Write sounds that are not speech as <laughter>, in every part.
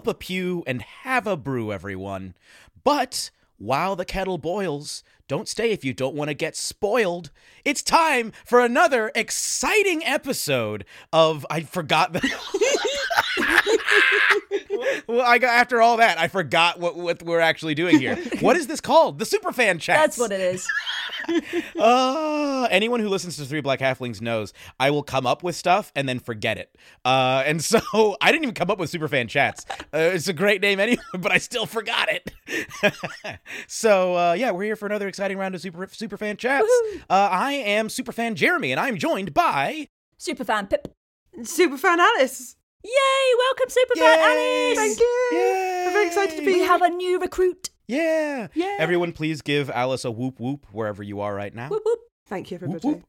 up a pew and have a brew, everyone. But while the kettle boils, don't stay if you don't want to get spoiled. It's time for another exciting episode of I forgot the <laughs> <laughs> <laughs> Well, I got after all that, I forgot what, what we're actually doing here. What is this called? The Superfan Chat. That's what it is. <laughs> Uh, anyone who listens to Three Black Halflings knows I will come up with stuff and then forget it. Uh, and so <laughs> I didn't even come up with Superfan Chats. Uh, it's a great name anyway, but I still forgot it. so uh, yeah, we're here for another exciting round of Super Superfan Chats. Uh, I am Superfan Jeremy, and I'm joined by Superfan Pip. Superfan Alice. Yay! Welcome, Superfan Yay! Alice. Thank you. Yay! I'm very excited to be We have a new recruit. yeah. Yeah. Everyone, please give Alice a whoop whoop wherever you are right now. Whoop whoop. Thank you, Whoop, everybody. whoop.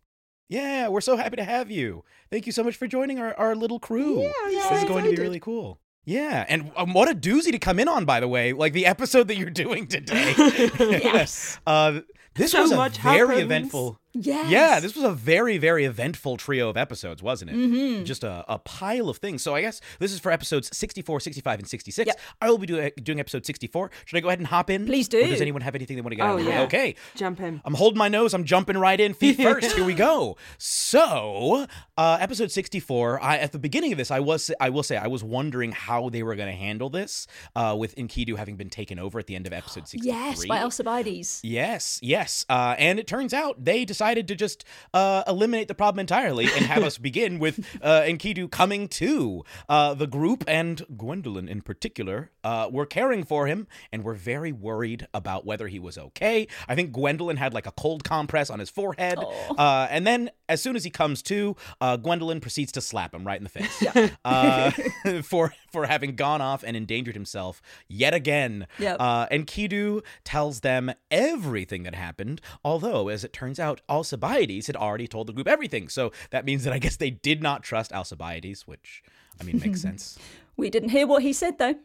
Yeah, we're so happy to have you. Thank you so much for joining our, our little crew. Yeah, I'm this so is going to be really cool. Yeah, and um, what a doozy to come in on, by the way. Like the episode that you're doing today. <laughs> <laughs> Yes. uh, this So was a much very happens. eventful. Yes. Yeah, this was a very, very eventful trio of episodes, wasn't it? Mm-hmm. Just a, a pile of things. So I guess this is for episodes 64, 65, and 66. Yep. I will be do- doing episode 64. Should I go ahead and hop in? Please Or do. does anyone have anything they want to get Oh, out yeah. Okay. Jump in. I'm holding my nose. I'm jumping right in feet <laughs> first. Here we go. So, uh, episode 64. I at the beginning of this, I was I will say I was wondering how they were going to handle this uh, with Enkidu having been taken over at the end of episode 63. <gasps> Yes, by Alcibiades. Yes, yes. Uh, and it turns out they decided to just uh, eliminate the problem entirely and have us <laughs> begin with uh, Enkidu coming to. Uh, the group and Gwendolyn in particular uh, were caring for him and were very worried about whether he was okay. I think Gwendolyn had like a cold compress on his forehead. Uh, and then as soon as he comes to, uh, Gwendolyn proceeds to slap him right in the face uh, <laughs> for, for having gone off and endangered himself yet again. Yep. Uh, Enkidu tells them everything that happened, although, as it turns out, Alcibiades had already told the group everything. So that means that I guess they did not trust Alcibiades, which, I mean, makes <laughs> sense. We didn't hear what he said though.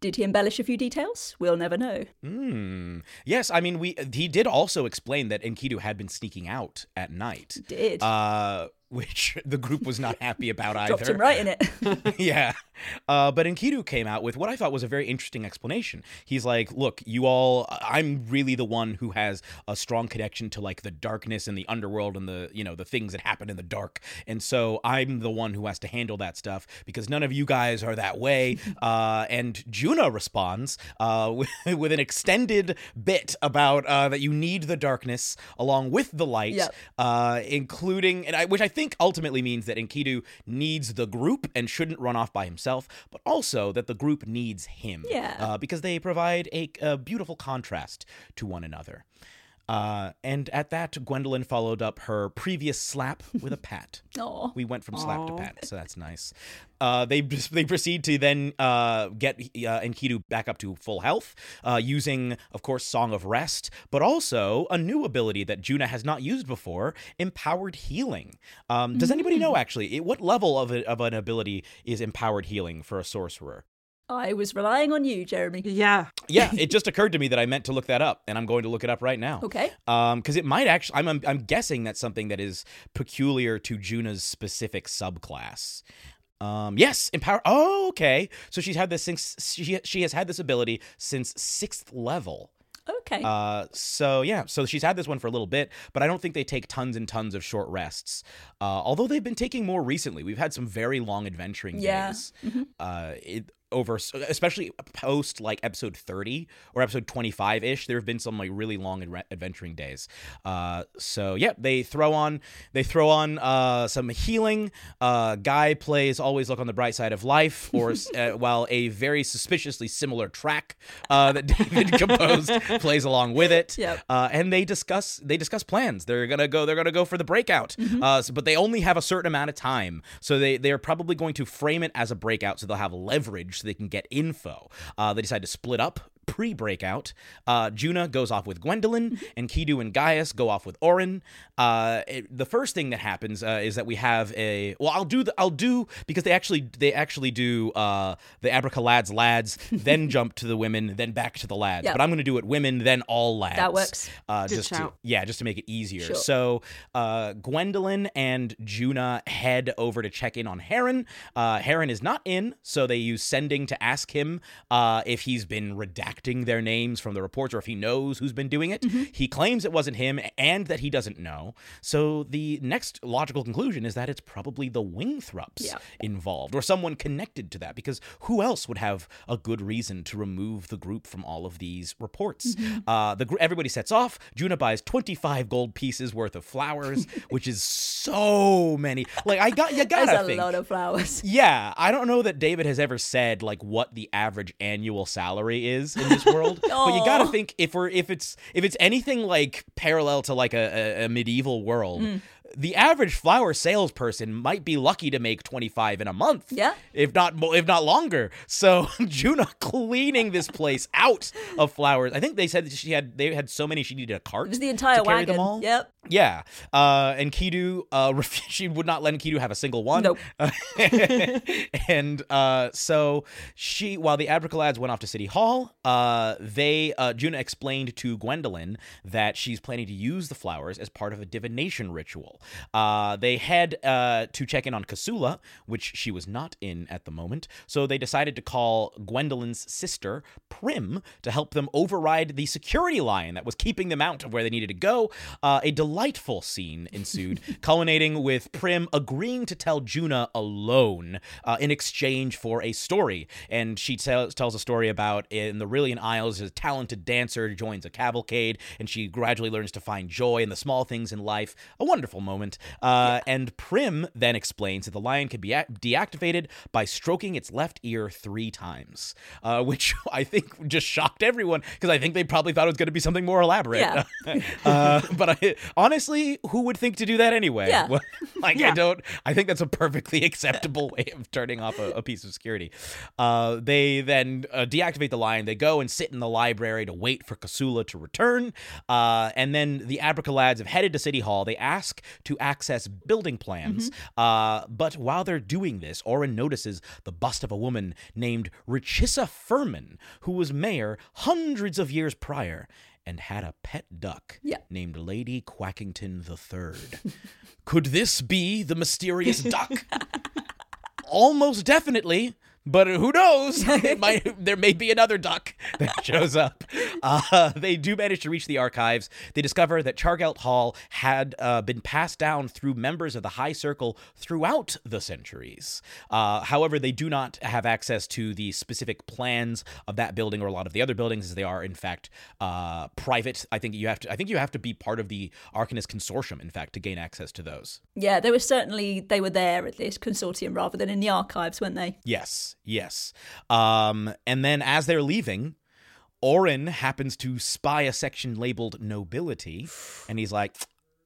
Did he embellish a few details? We'll never know. Hmm. Yes, I mean, we he did also explain that Enkidu had been sneaking out at night. Did. Uh, which <laughs> the group was not happy about <laughs> either. Dropped him right in it. <laughs> yeah. Uh, but Enkidu came out with what I thought was a very interesting explanation. He's like, look, you all, I'm really the one who has a strong connection to like the darkness and the underworld and the, you know, the things that happen in the dark. And so I'm the one who has to handle that stuff because none of you guys are that way. Uh, and Juna responds uh, with, with an extended bit about uh, that you need the darkness along with the light, Yep. uh, including, and I, which I think ultimately means that Enkidu needs the group and shouldn't run off by himself, but also that the group needs him. Yeah. Uh, because they provide a, a beautiful contrast to one another. Uh, and at that, Gwendolyn followed up her previous slap with a <laughs> pat. We went from slap to pat, so that's nice. Uh, they they proceed to then uh, get uh, Enkidu back up to full health, uh, using, of course, Song of Rest, but also a new ability that Juna has not used before: Empowered Healing. Um, does anybody know actually it- what level of, a, of an ability is Empowered Healing for a sorcerer? I was relying on you, Jeremy. Yeah. Yeah, it <laughs> just occurred to me that I meant to look that up, and I'm going to look it up right now. Okay. Um, because it might actually, I'm, I'm I'm guessing that's something that is peculiar to Juna's specific subclass. Um, yes, empower. Oh, okay. So she's had this since she she has had this ability since sixth level. Okay. Uh, so yeah, so she's had this one for a little bit, but I don't think they take tons and tons of short rests. Uh, although they've been taking more recently. We've had some very long adventuring Yeah. days. Uh, it, over especially post like episode 30 or episode 25 ish there have been some like really long adventuring days. Uh so yeah they throw on they throw on uh some healing. Uh guy plays always look on the bright side of life or <laughs> uh, while a very suspiciously similar track uh that <laughs> david composed plays along with it. Yep. uh and they discuss they discuss plans. They're gonna go they're gonna go for the breakout. Uh so, but they only have a certain amount of time. So they they're probably going to frame it as a breakout so they'll have leverage so they can get info. Uh they decide to split up pre-breakout uh juna goes off with gwendolyn <laughs> and kidu and gaius go off with orin. Uh it- the first thing that happens uh, is that we have a well i'll do the i'll do because they actually they actually do uh the abracalads lads lads, <laughs> then jump to the women then back to the lads. Yep. but i'm gonna do it women then all lads. That works. uh just to, yeah just to make it easier. Sure. so uh gwendolyn and juna head over to check in on heron uh heron is not in so they use sending to ask him uh if he's been redacting their names from the reports or if he knows who's been doing it. Mm-hmm. he claims it wasn't him and that he doesn't know. So the next logical conclusion is that it's probably the wingthrups Yeah. involved or someone connected to that because who else would have a good reason to remove the group from all of these reports? Uh the everybody sets off. Juna buys 25 gold pieces worth of flowers <laughs> which is so many. Like i got you gotta There's a think. lot of flowers. yeah, I don't know that David has ever said like what the average annual salary is in this world, <laughs> but you got to think if we're if it's if it's anything like parallel to like a, a, a medieval world, Hmm. The average flower salesperson might be lucky to make twenty five in a month. Yeah. if not if not longer. So <laughs> Juna cleaning this place out of flowers. I think they said that she had they had so many she needed a cart. It was the entire to carry wagon. them all. Yep. Yeah, uh, and Kidu, uh, <laughs> she would not let Kidu have a single one. Nope. <laughs> and uh, so she, while the Abracalads went off to City Hall, uh, they uh, Juna explained to Gwendolyn that she's planning to use the flowers as part of a divination ritual. Uh, they head uh, to check in on Kasula, which she was not in at the moment. So they decided to call Gwendolyn's sister Prim to help them override the security line that was keeping them out of where they needed to go. Uh, a delightful scene ensued, <laughs> culminating with Prim agreeing to tell Juna alone uh, in exchange for a story. And she tells tells a story about in the Rillian Isles, a talented dancer joins a cavalcade, and she gradually learns to find joy in the small things in life. A wonderful moment. Uh, And Prim then explains that the lion can be ac- deactivated by stroking its left ear three times, uh, <laughs> which I think just shocked everyone because I think they probably thought it was going to be something more elaborate. Yeah. <laughs> uh, but I, honestly, who would think to do that anyway? Yeah. <laughs> Like I don't. I think that's a perfectly acceptable way of turning off a, a piece of security. Uh, they then uh, deactivate the lion. They go and sit in the library to wait for Kasula to return. Uh, and then the Abracalads have headed to City Hall. They ask to access building plans. Uh, but while they're doing this, Orin notices the bust of a woman named Richissa Furman, who was mayor hundreds of years prior and had a pet duck Yeah. named Lady Quackington III. <laughs> Could this be the mysterious duck? <laughs> Almost definitely. But who knows? <laughs> It might, there may be another duck <laughs> that shows up. Uh, they do manage to reach the archives. They discover that Chargelt Hall had uh, been passed down through members of the High Circle throughout the centuries. Uh, however, they do not have access to the specific plans of that building or a lot of the other buildings, as they are in fact uh, private. I think you have to. I think you have to be part of the Arcanist consortium, in fact, to gain access to those. Yeah, they were certainly they were there at this consortium rather than in the archives, weren't they? Yes, yes. Um, and then as they're leaving, Orin happens to spy a section labeled nobility, and he's like,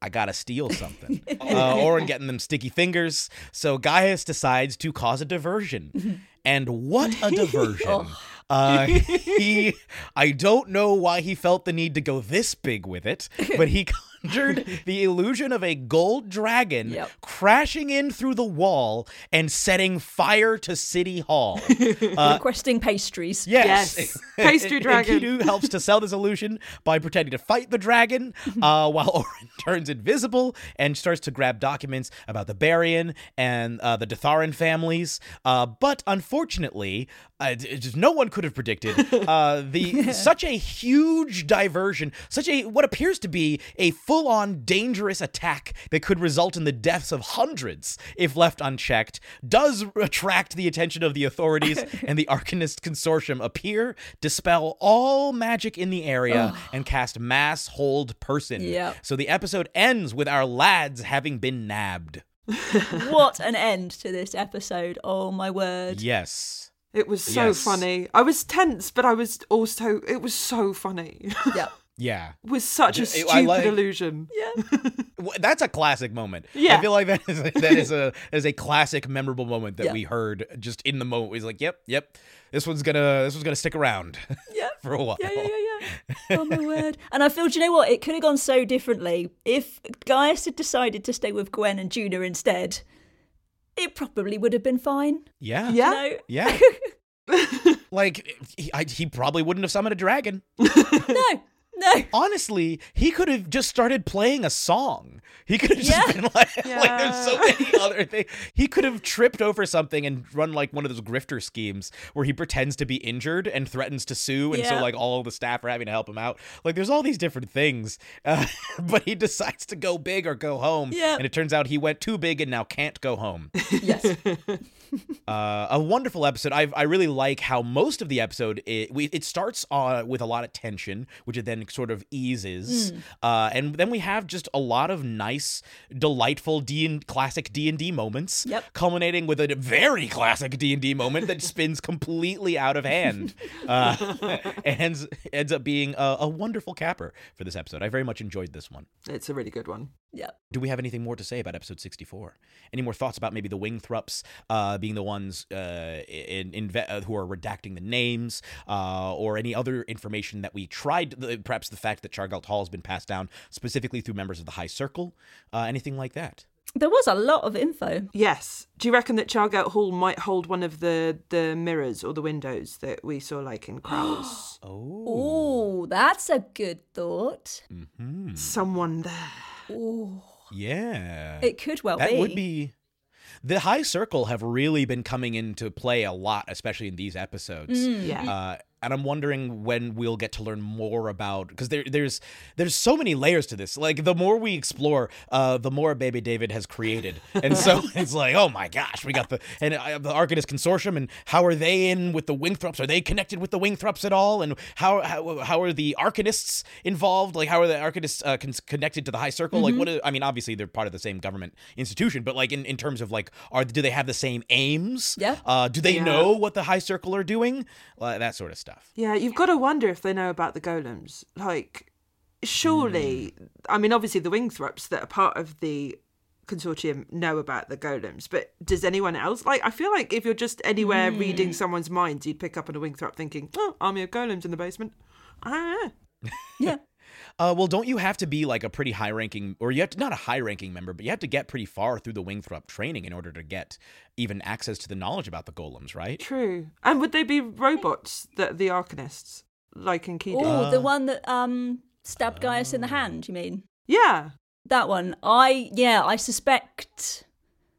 I gotta steal something. <laughs> uh, Orin getting them sticky fingers. So Gaius decides to cause a diversion. And what a diversion. <laughs> Uh, he, I don't know why he felt the need to go this big with it, but he <laughs> conjured <laughs> the illusion of a gold dragon Yep. crashing in through the wall and setting fire to City Hall. <laughs> Requesting pastries. Yes. Yes. <laughs> Pastry And dragon. Kidu helps to sell this illusion by pretending to fight the dragon, uh, while Orin turns invisible and starts to grab documents about the Barian and uh, the Datharan families. Uh, but unfortunately, uh, just no one could have predicted uh, the such a huge diversion, such a what appears to be a full-on dangerous attack that could result in the deaths of hundreds if left unchecked. Does attract the attention of the authorities, <laughs> and the Arcanist Consortium appear, dispel all magic in the area, and cast mass hold person. Yep. So the episode ends with our lads having been nabbed. <laughs> what an end to this episode. Oh my word. Yes. It was so Yes. funny. I was tense, but I was also. It was so funny. <laughs> Yeah. Yeah. it was such a stupid like- illusion. Yeah. That's a classic moment. Yeah. I feel like that is a, that is a is a classic memorable moment that Yeah. we heard just in the moment. He's like, "Yep, yep. This one's gonna this one's gonna stick around <laughs> Yeah. for a while." Yeah, yeah, yeah, yeah. Oh my word. And I feel, do you know what? It could have gone so differently. If Gaius had decided to stay with Gwen and Juna instead, it probably would have been fine. Yeah. Yeah. No. Yeah. <laughs> like he, I, he probably wouldn't have summoned a dragon. <laughs> No. <laughs> No. Honestly, he could have just started playing a song. He could have just Yeah. been like, <laughs> like there's so many other things. He could have tripped over something and run like one of those grifter schemes where he pretends to be injured and threatens to sue, and so like all the staff are having to help him out. Like there's all these different things, <laughs> uh, but he decides to go big or go home. Yeah. and it turns out he went too big and now can't go home. Yes. uh, a wonderful episode. I I really like how most of the episode it, we, it starts uh, with a lot of tension, which it then sort of eases, Hmm. uh, and then we have just a lot of nice, delightful D and classic D and D moments, Yep. culminating with a very classic D and D moment that <laughs> spins completely out of hand, <laughs> uh, <laughs> and ends up being a, a wonderful capper for this episode. I very much enjoyed this one. It's a really good one. yeah. Do we have anything more to say about episode 64? Any more thoughts about maybe the Wingthrups uh, being the ones uh, in, in uh, who are redacting the names, uh, or any other information that we tried? The, perhaps the fact that Chargalt Hall has been passed down specifically through members of the High Circle, uh, anything like that? There was a lot of info. Yes. Do you reckon that Chargout Hall might hold one of the the mirrors or the windows that we saw like in Crowl's? <gasps> <gasps> Oh, Oh, that's a good thought. Someone there. Oh, yeah, it could well that be. That would be. The High Circle have really been coming into play a lot, especially in these episodes. Yeah. Uh, and I'm wondering when we'll get to learn more about because there, there's there's so many layers to this. Like the more we explore, uh, the more Baby David has created, and so <laughs> it's like, oh my gosh, we got the and uh, the Arcanist Consortium, and how are they in with the Wingthrups? Are they connected with the Wingthrups at all? And how how, how are the Arcanists involved? Like how are the Arcanists uh, con- connected to the High Circle? Like what? Is, I mean, obviously they're part of the same government institution, but like in, in terms of like, are do they have the same aims? Yeah. Uh, do they Yeah. know what the High Circle are doing? That sort of stuff. Yeah, you've got to wonder if they know about the golems. Like, surely, hmm. I mean, obviously the Wingthrups that are part of the consortium know about the golems, but does anyone else? Like, I feel like if you're just anywhere reading hmm. someone's mind, you'd pick up on a Wingthrup thinking, oh, army of golems in the basement. I <laughs> yeah. Uh, well, don't you have to be like a pretty high ranking, or you have to, not a high ranking member, but you have to get pretty far through the Wingthrup training in order to get even access to the knowledge about the golems, right? True. And would they be robots that the Arcanists, like in Kido? Oh, Uh, the one that um stabbed Gaius in the hand, you mean? Yeah. That one. I yeah, I suspect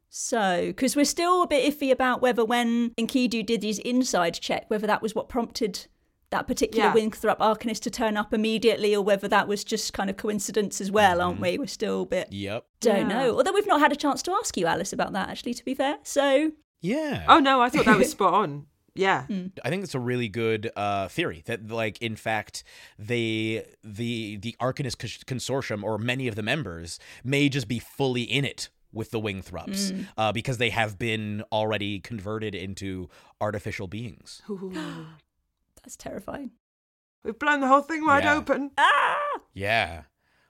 so because we're still a bit iffy about whether when Enkidu did his inside check, whether that was what prompted that particular Yeah. Wingthrup Arcanist to turn up immediately, or whether that was just kind of coincidence as well, aren't we? We're still a bit Yep. don't Yeah. know. Although we've not had a chance to ask you, Alice, about that actually. To be fair, so Yeah. Oh, no, I thought that was <laughs> spot on. Yeah. I think it's a really good uh, theory that, like, in fact, they the the Arcanist Cons- consortium or many of the members may just be fully in it with the Wingthrups uh, because they have been already converted into artificial beings. <gasps> <gasps> <gasps> that's terrifying. We've blown the whole thing wide Yeah. open. Ah, Yeah.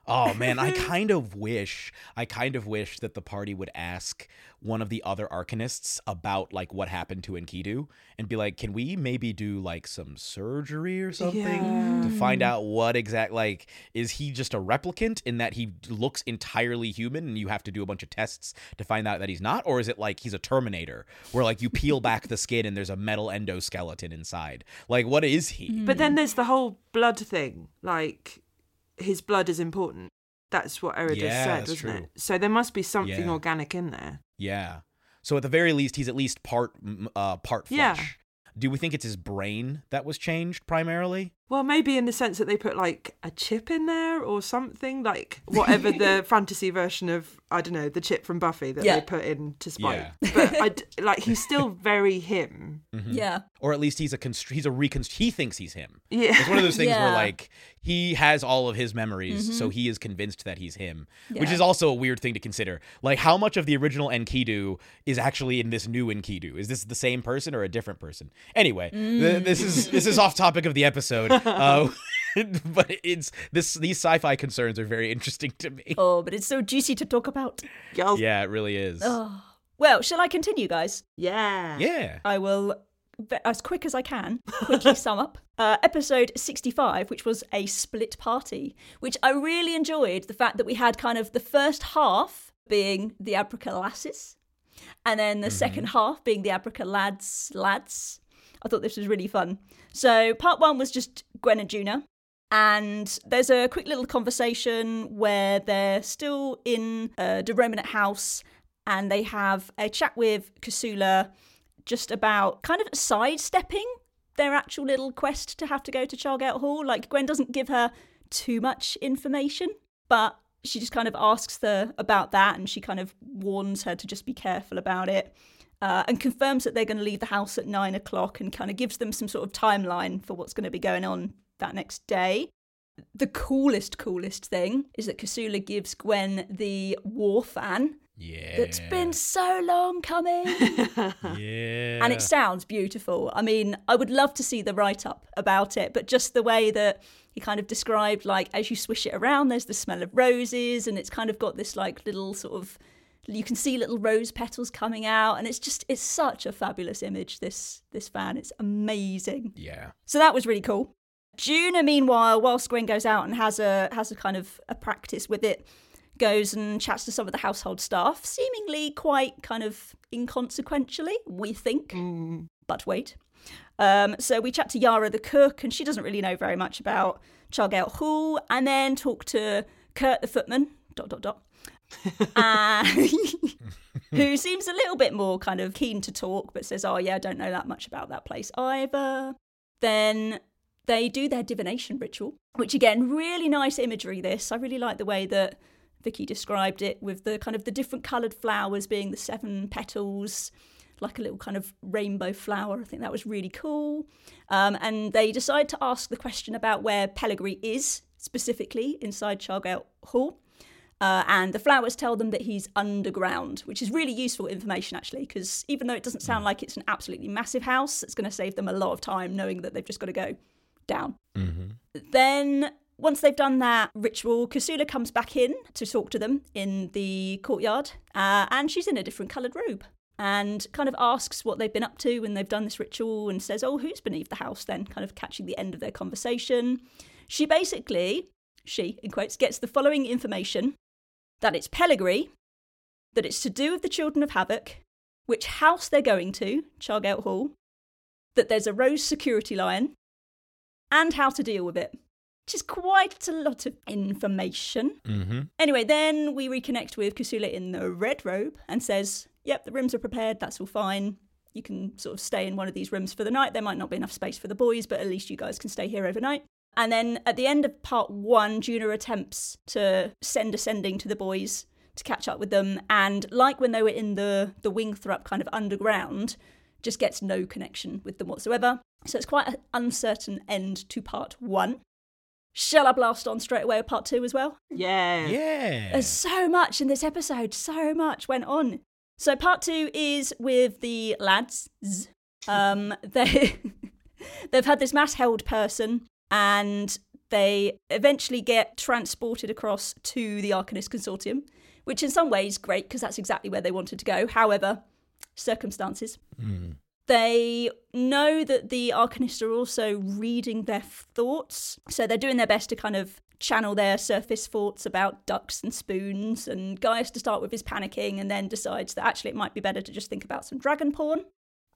Oh man, I <laughs> kind of wish, I kind of wish that the party would ask one of the other arcanists about like what happened to Enkidu and be like, can we maybe do like some surgery or something Yeah. to find out what exact like is he just a replicant in that he looks entirely human and you have to do a bunch of tests to find out that he's not, or is it like he's a Terminator where like you peel back the skin and there's a metal endoskeleton inside? Like, what is he? But then there's the whole blood thing. Like, his blood is important. That's what Eridus Yeah, said, wasn't true. it? So there must be something Yeah. organic in there. Yeah. So at the very least, he's at least part uh, part flesh. Yeah. Do we think it's his brain that was changed primarily? Well, maybe in the sense that they put like a chip in there or something, like whatever the <laughs> fantasy version of I don't know the chip from Buffy that Yeah. they put in to Spike. Yeah. But I d <laughs> like he's still very him. Mm-hmm. Yeah. Or at least he's a const- he's a reconst- he thinks he's him. Yeah. It's one of those things where <laughs> like he has all of his memories, so mm-hmm. he is convinced that he's him, which is also a weird thing to consider. Like how much of the original Enkidu is actually in this new Enkidu? Is this the same person or a different person? Anyway, th- mm. this is this is off topic of the episode. Uh, <laughs> but it's this these sci-fi concerns are very interesting to me. Oh, but it's so juicy to talk about. Y'all- Yeah, it really is. Oh. Well, shall I continue, guys? yeah. Yeah. I will, as quick as I can, quickly <laughs> sum up. Uh, episode 65, which was a split party, which I really enjoyed the fact that we had kind of the first half being the Abraca lasses, and then the second half being the Abraca lads lads. I thought this was really fun. So part one was just Gwen and Juna. And there's a quick little conversation where they're still in uh, the Romanette house and they have a chat with Kasula just about kind of sidestepping their actual little quest to have to go to Chargate Hall. Like, Gwen doesn't give her too much information, but she just kind of asks her about that and she kind of warns her to just be careful about it. Uh, and confirms that they're going to leave the house at nine o'clock and kind of gives them some sort of timeline for what's going to be going on that next day. The coolest, coolest thing is that Kasula gives Gwen the war fan Yeah. that's been so long coming. <laughs> Yeah. and it sounds beautiful. I mean, I would love to see the write up about it, but just the way that he kind of described, like, as you swish it around, there's the smell of roses, and it's kind of got this, like, little sort of. You can see little rose petals coming out, and it's just it's such a fabulous image. This this fan, it's amazing. Yeah. So that was really cool. Juna, meanwhile, whilst Gwen goes out and has a has a kind of a practice with it, goes and chats to some of the household staff, seemingly quite kind of inconsequentially, we think. But wait. Um, so we chat to Yara the cook, and she doesn't really know very much about Chargate Hall, and then talk to Kurt the footman. Dot dot dot. Uh, <laughs> who seems a little bit more kind of keen to talk, but says, "Oh yeah, I don't know that much about that place either." Then they do their divination ritual, which again, really nice imagery. This I really like the way that Vicky described it, with the kind of the different coloured flowers being the seven petals, like a little kind of rainbow flower. I think that was really cool. Um, and they decide to ask the question about where Pellegrini is specifically inside Chargate Hall. Uh, and the flowers tell them that he's underground, which is really useful information actually, because even though it doesn't sound like it's an absolutely massive house, it's going to save them a lot of time knowing that they've just got to go down. Then, once they've done that ritual, Kasula comes back in to talk to them in the courtyard, uh, and she's in a different coloured robe. And kind of asks what they've been up to when they've done this ritual and says, Oh, who's beneath the house then? Kind of catching the end of their conversation. She basically, she, in quotes, gets the following information that it's Pellegrini, that it's to do with the Children of Havoc, which house they're going to, Chargate Hall, that there's a rose security lion, and how to deal with it. Which is quite a lot of information. Mm-hmm. Anyway, then we reconnect with Kasula in the red robe and says, Yep, the rooms are prepared, that's all fine. You can sort of stay in one of these rooms for the night. There might not be enough space for the boys, but at least you guys can stay here overnight. And then at the end of part one, Juna attempts to send a sending to the boys to catch up with them. And like when they were in the, the Wingthrup kind of underground, just gets no connection with them whatsoever. So it's quite an uncertain end to part one. Shall I blast on straight away with part two as well? Yeah. Yeah. There's so much in this episode. So much went on. So part two is with the lads. Um, <laughs> they they've had this mass held person, and They eventually get transported across to the Arcanist Consortium, which in some ways great because that's exactly where they wanted to go. However, circumstances. Hmm. They know that the Arcanists are also reading their thoughts, so they're doing their best to kind of channel their surface thoughts about ducks and spoons. And Gaius, to start with, is panicking and then decides that actually it might be better to just think about some dragon porn.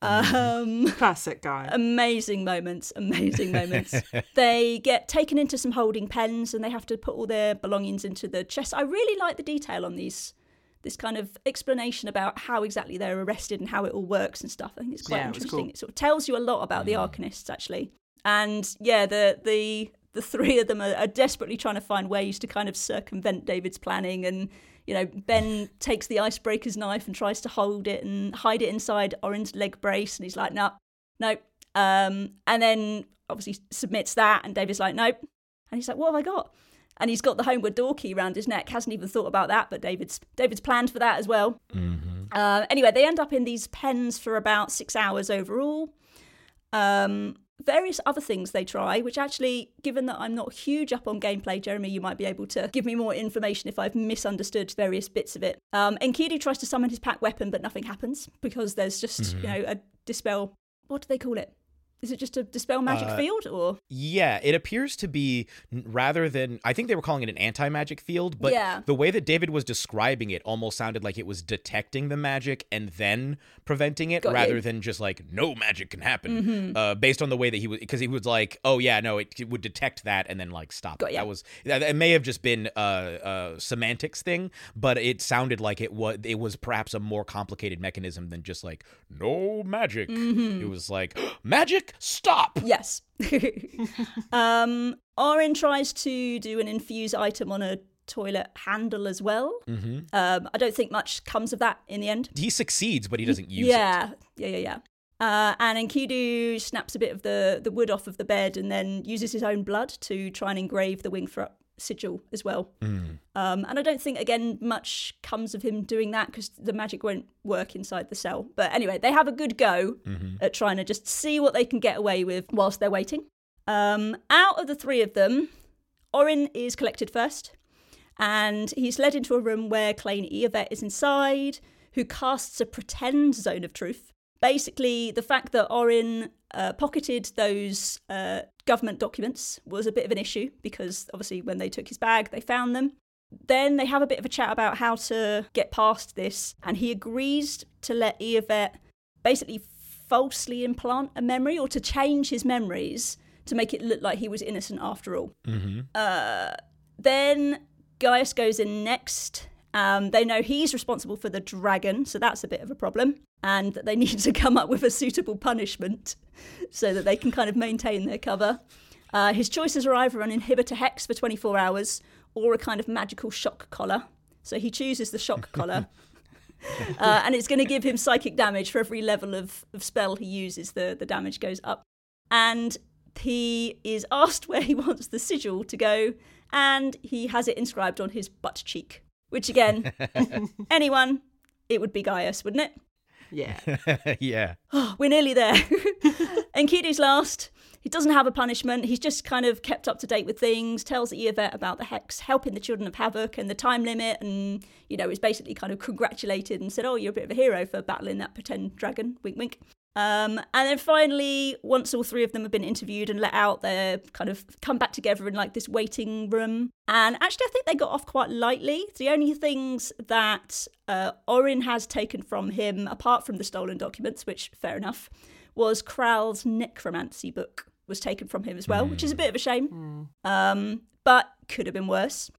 Um, Classic guy. amazing moments, amazing <laughs> moments. they get taken into some holding pens and they have to put all their belongings into the chest. I really like the detail on these. This kind of explanation about how exactly they're arrested and how it all works and stuff. I think it's quite Yeah, it interesting. cool. It sort of tells you a lot about the Arcanists actually. And yeah, the the the three of them are, are desperately trying to find ways to kind of circumvent David's planning and you know, Ben takes the icebreaker's knife and tries to hold it and hide it inside Orin's leg brace, and he's like, "No, no." Um, and then obviously submits that, and David's like, "Nope." And he's like, "What have I got?" And he's got the homeward door key around his neck. Hasn't even thought about that, but David's David's planned for that as well. Uh, anyway, they end up in these pens for about six hours overall. Um, various other things they try, which actually, given that I'm not huge up on gameplay, Jeremy, you might be able to give me more information if I've misunderstood various bits of it. Um, Enkidu tries to summon his pack weapon, but nothing happens because there's just, you know, a dispel. What do they call it? Is it just a dispel magic Uh, field or? Yeah, it appears to be rather than I think they were calling it an anti-magic field, but Yeah. the way that David was describing it almost sounded like it was detecting the magic and then preventing it Got you. rather than just like no magic can happen. Uh, based on the way that he was because he was like, "Oh yeah, no, it, it would detect that and then like stop." Got it. That was that- it may have just been a, a semantics thing, but it sounded like it was it was perhaps a more complicated mechanism than just like no magic. Mm-hmm. It was like <gasps> magic stop. Yes. <laughs> um, Orin tries to do an infuse item on a toilet handle as well. Mm-hmm. Um, I don't think much comes of that in the end. he succeeds, but he doesn't use it. yeah, yeah, yeah, yeah. Uh, and Enkidu snaps a bit of the, the wood off of the bed and then uses his own blood to try and engrave the wing, Wingthrup sigil as well. Mm. Um, and I don't think, again, much comes of him doing that because the magic won't work inside the cell. But anyway, they have a good go Mm-hmm. at trying to just see what they can get away with whilst they're waiting. Um, out of the three of them, Orin is collected first, and he's led into a room where Claine Eovet is inside, who casts a pretend zone of truth. Basically, the fact that Orin uh, pocketed those uh, government documents was a bit of an issue because obviously when they took his bag, they found them. Then they have a bit of a chat about how to get past this, and he agrees to let Eovet basically falsely implant a memory or to change his memories to make it look like he was innocent after all. Uh, then Gaius goes in next. Um, they know he's responsible for the dragon, so that's a bit of a problem. And that they <laughs> need to come up with a suitable punishment so that they can kind of maintain their cover. Uh, his choices are either an inhibitor hex for 24 hours or a kind of magical shock collar. So he chooses the shock <laughs> collar. Uh, and it's going to give him psychic damage for every level of, of spell he uses. The, the damage goes up. And he is asked <laughs> where he wants the sigil to go, and he has it inscribed on his butt cheek. Which, again, <laughs> anyone, it would be Gaius, wouldn't it? Yeah. <laughs> yeah. <gasps> We're nearly there. <laughs> Enkidu's last. He doesn't have a punishment. He's just kind of kept up to date with things, tells the Eovet about the hex, helping the children of Havoc and the time limit, and, you know, is basically kind of congratulated and said, Oh, you're a bit of a hero for battling that pretend dragon. Wink, wink. Um, and then finally, once all three of them have been interviewed and let out, they're kind of come back together in like this waiting room. And actually, I think they got off quite lightly. The only things that uh, Orin has taken from him, apart from the stolen documents, which fair enough, was Kral's necromancy book was taken from him as well, which is a bit of a shame. Um, but could have been worse.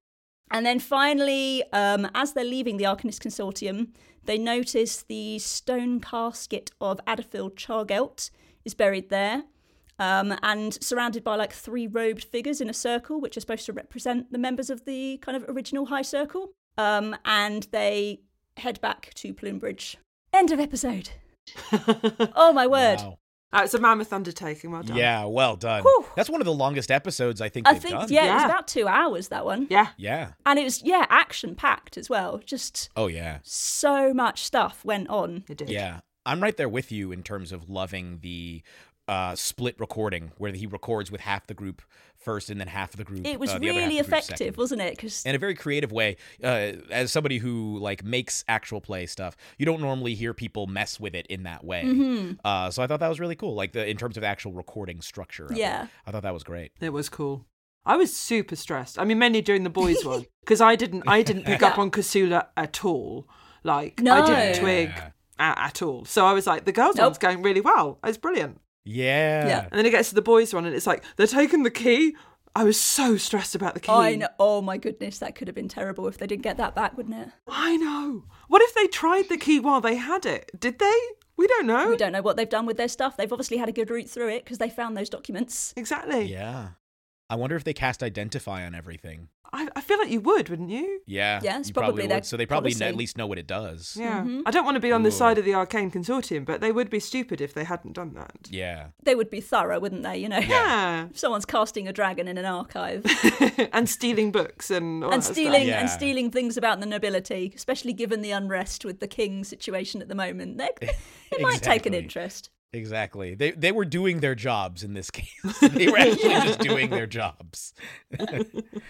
And then finally, um, as they're leaving the Arcanist Consortium, they notice the stone casket of Adderfield Chargelt is buried there. Um, and surrounded by like three robed figures in a circle, which are supposed to represent the members of the kind of original High Circle. Um, and they head back to Plumebridge. End of episode. <laughs> oh my word. Wow. Uh, it's a mammoth undertaking. Well done. Yeah, well done. Whew. That's one of the longest episodes I think I they've think, done. yeah, it was about two hours, that one. Yeah. Yeah. And it was, yeah, action packed as well. Just Oh yeah. so much stuff went on. It did. Yeah. I'm right there with you in terms of loving the uh, split recording where he records with half the group first and then half of the group. It was uh, the other half really of the group effective, wasn't it? Because in a very creative way. Uh, as somebody who like makes actual play stuff, you don't normally hear people mess with it in that way. Mm-hmm. Uh, so I thought that was really cool, like the in terms of actual recording structure. of it. Yeah. I thought that was great. It was cool. I was super stressed. I mean, mainly during the boys one because I didn't. I didn't pick up <laughs> on Kasula at all. Like I didn't twig at, at all. So I was like, the girls Nope. one's going really well. It's brilliant. Yeah. Yeah. And then it gets to the boys one, and it's like they're taking the key. I was so stressed about the key. I know. Oh my goodness, that could have been terrible if they didn't get that back, wouldn't it? I know. What if they tried the key while they had it? Did they? We don't know. We don't know what they've done with their stuff. They've obviously had a good route through it because they found those documents. Exactly. Yeah. I wonder if they cast identify on everything. I, I feel like you would, wouldn't you? Yeah. Yeah, it's you probably their would. So they probably policy. at least know what it does. Yeah. Mm-hmm. I don't want to be on the Ooh. side of the arcane consortium, but they would be stupid if they hadn't done that. Yeah. They would be thorough, wouldn't they? You know, Yeah. <laughs> if someone's casting a dragon in an archive <laughs> and stealing books and all and that stuff. stealing Yeah. and stealing things about the nobility, especially given the unrest with the king situation at the moment, they it might take an interest. Exactly. They they were doing their jobs in this case. <laughs> they were actually just doing their jobs. <laughs>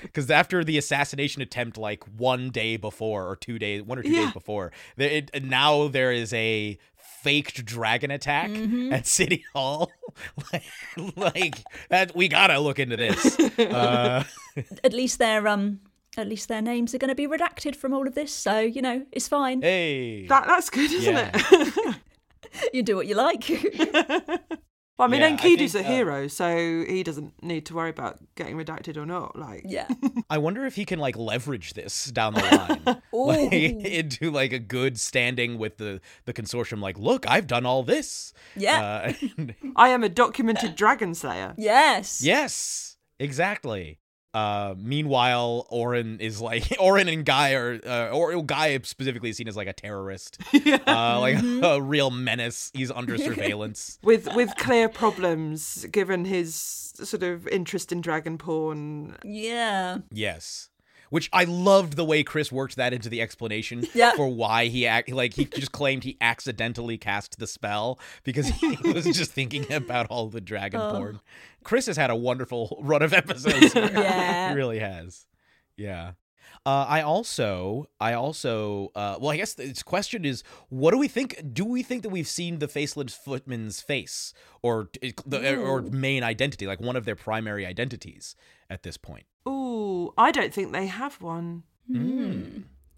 Because after the assassination attempt, like one day before or two days, one or two Yeah. days before, there, it, now there is a faked dragon attack at City Hall. <laughs> like, like that, we gotta look into this. Uh, At least their um, at least their names are going to be redacted from all of this, so you know it's fine. hey. That, that's good, isn't Yeah. it? <laughs> You do what you like. <laughs> well, I mean, Yeah, I Enkidu's think, a uh, hero, so he doesn't need to worry about getting redacted or not. Like, yeah. <laughs> I wonder if he can like leverage this down the line like, into like a good standing with the the consortium. Like, look, I've done all this. Yeah. Uh, I am a documented dragon slayer. Yes. yes, exactly. Uh, meanwhile, Orin is like <laughs> Orin and Guy are, uh, or Guy specifically is seen as like a terrorist, <laughs> uh, like a real menace. He's under <laughs> surveillance. With with clear problems, given his sort of interest in dragon porn. Yeah. Yes. Which I loved the way Chris worked that into the explanation <laughs> Yeah. for why he act like he just claimed he accidentally cast the spell because he <laughs> was just thinking about all the dragon Oh. porn. Chris has had a wonderful <laughs> run of episodes. Yeah. he really has. Yeah. Uh, I also, I also, uh, well, I guess the question is, what do we think? Do we think that we've seen the faceless footman's face, or the, or main identity, like one of their primary identities at this point? Ooh, I don't think they have one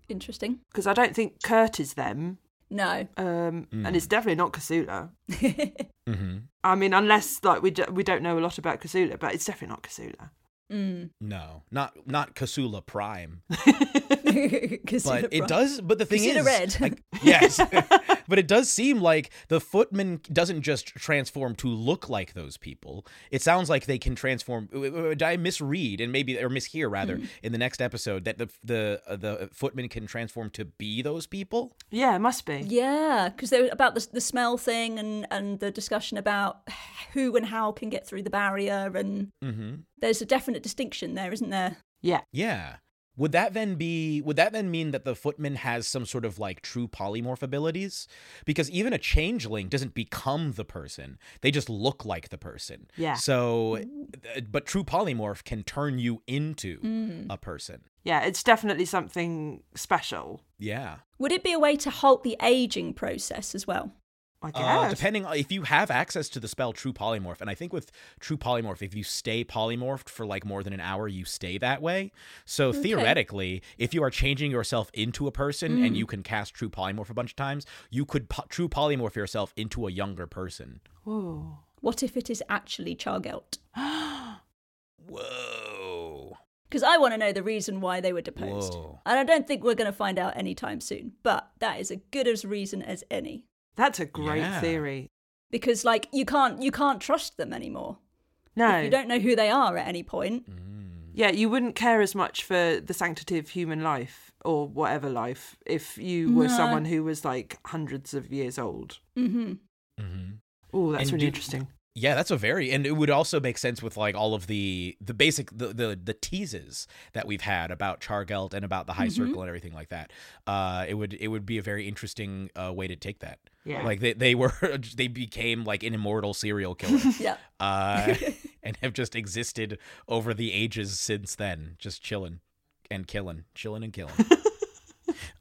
Interesting. because I don't think Kurt is them, No. um, and it's definitely not Kasula. <laughs> Mm-hmm. I mean, unless like we do, we don't know a lot about Kasula, but it's definitely not Kasula. Mm. No, not not Kasula Prime, <laughs> <laughs> Consider but it does. But the thing Consider is, red. like, yes, but it does seem like the footman doesn't just transform to look like those people. It sounds like they can transform. Did I misread and maybe or mishear rather Hmm. in the next episode that the the uh, the footman can transform to be those people? Yeah, it must be. Yeah, because they were about the the smell thing and and the discussion about who and how can get through the barrier, and Mm-hmm. there's a definite distinction there, isn't there? Yeah. Yeah. Would that then be would that then mean that the footman has some sort of like true polymorph abilities? Because even a changeling doesn't become the person. They just look like the person. Yeah. So but true polymorph can turn you into Mm. a person. Yeah, it's definitely something special. Yeah. Would it be a way to halt the aging process as well? I guess. Uh, depending on if you have access to the spell True Polymorph, and I think with True Polymorph, if you stay polymorphed for like more than an hour, you stay that way. So theoretically, if you are changing yourself into a person Mm. and you can cast True Polymorph a bunch of times, you could po- True Polymorph yourself into a younger person. Ooh. What if it is actually Chargelt? <gasps> Whoa. Because I want to know the reason why they were deposed. Whoa. And I don't think we're going to find out anytime soon, but that is as good as reason as any. That's a great Yeah. theory. Because like you can't you can't trust them anymore. No. If you don't know who they are at any point. Yeah, you wouldn't care as much for the sanctity of human life or whatever life if you were No. someone who was like hundreds of years old. Mm-hmm. Mm-hmm. Oh, that's And really do- interesting. Yeah, that's a very and it would also make sense with like all of the the basic the the, the teases that we've had about Chargelt and about the High Circle and everything like that. Uh, it would it would be a very interesting uh, way to take that. Yeah. like they they were <laughs> they became like an immortal serial killer. <laughs> Yeah. uh, <laughs> and have just existed over the ages since then, just chilling and killing, chilling and killing.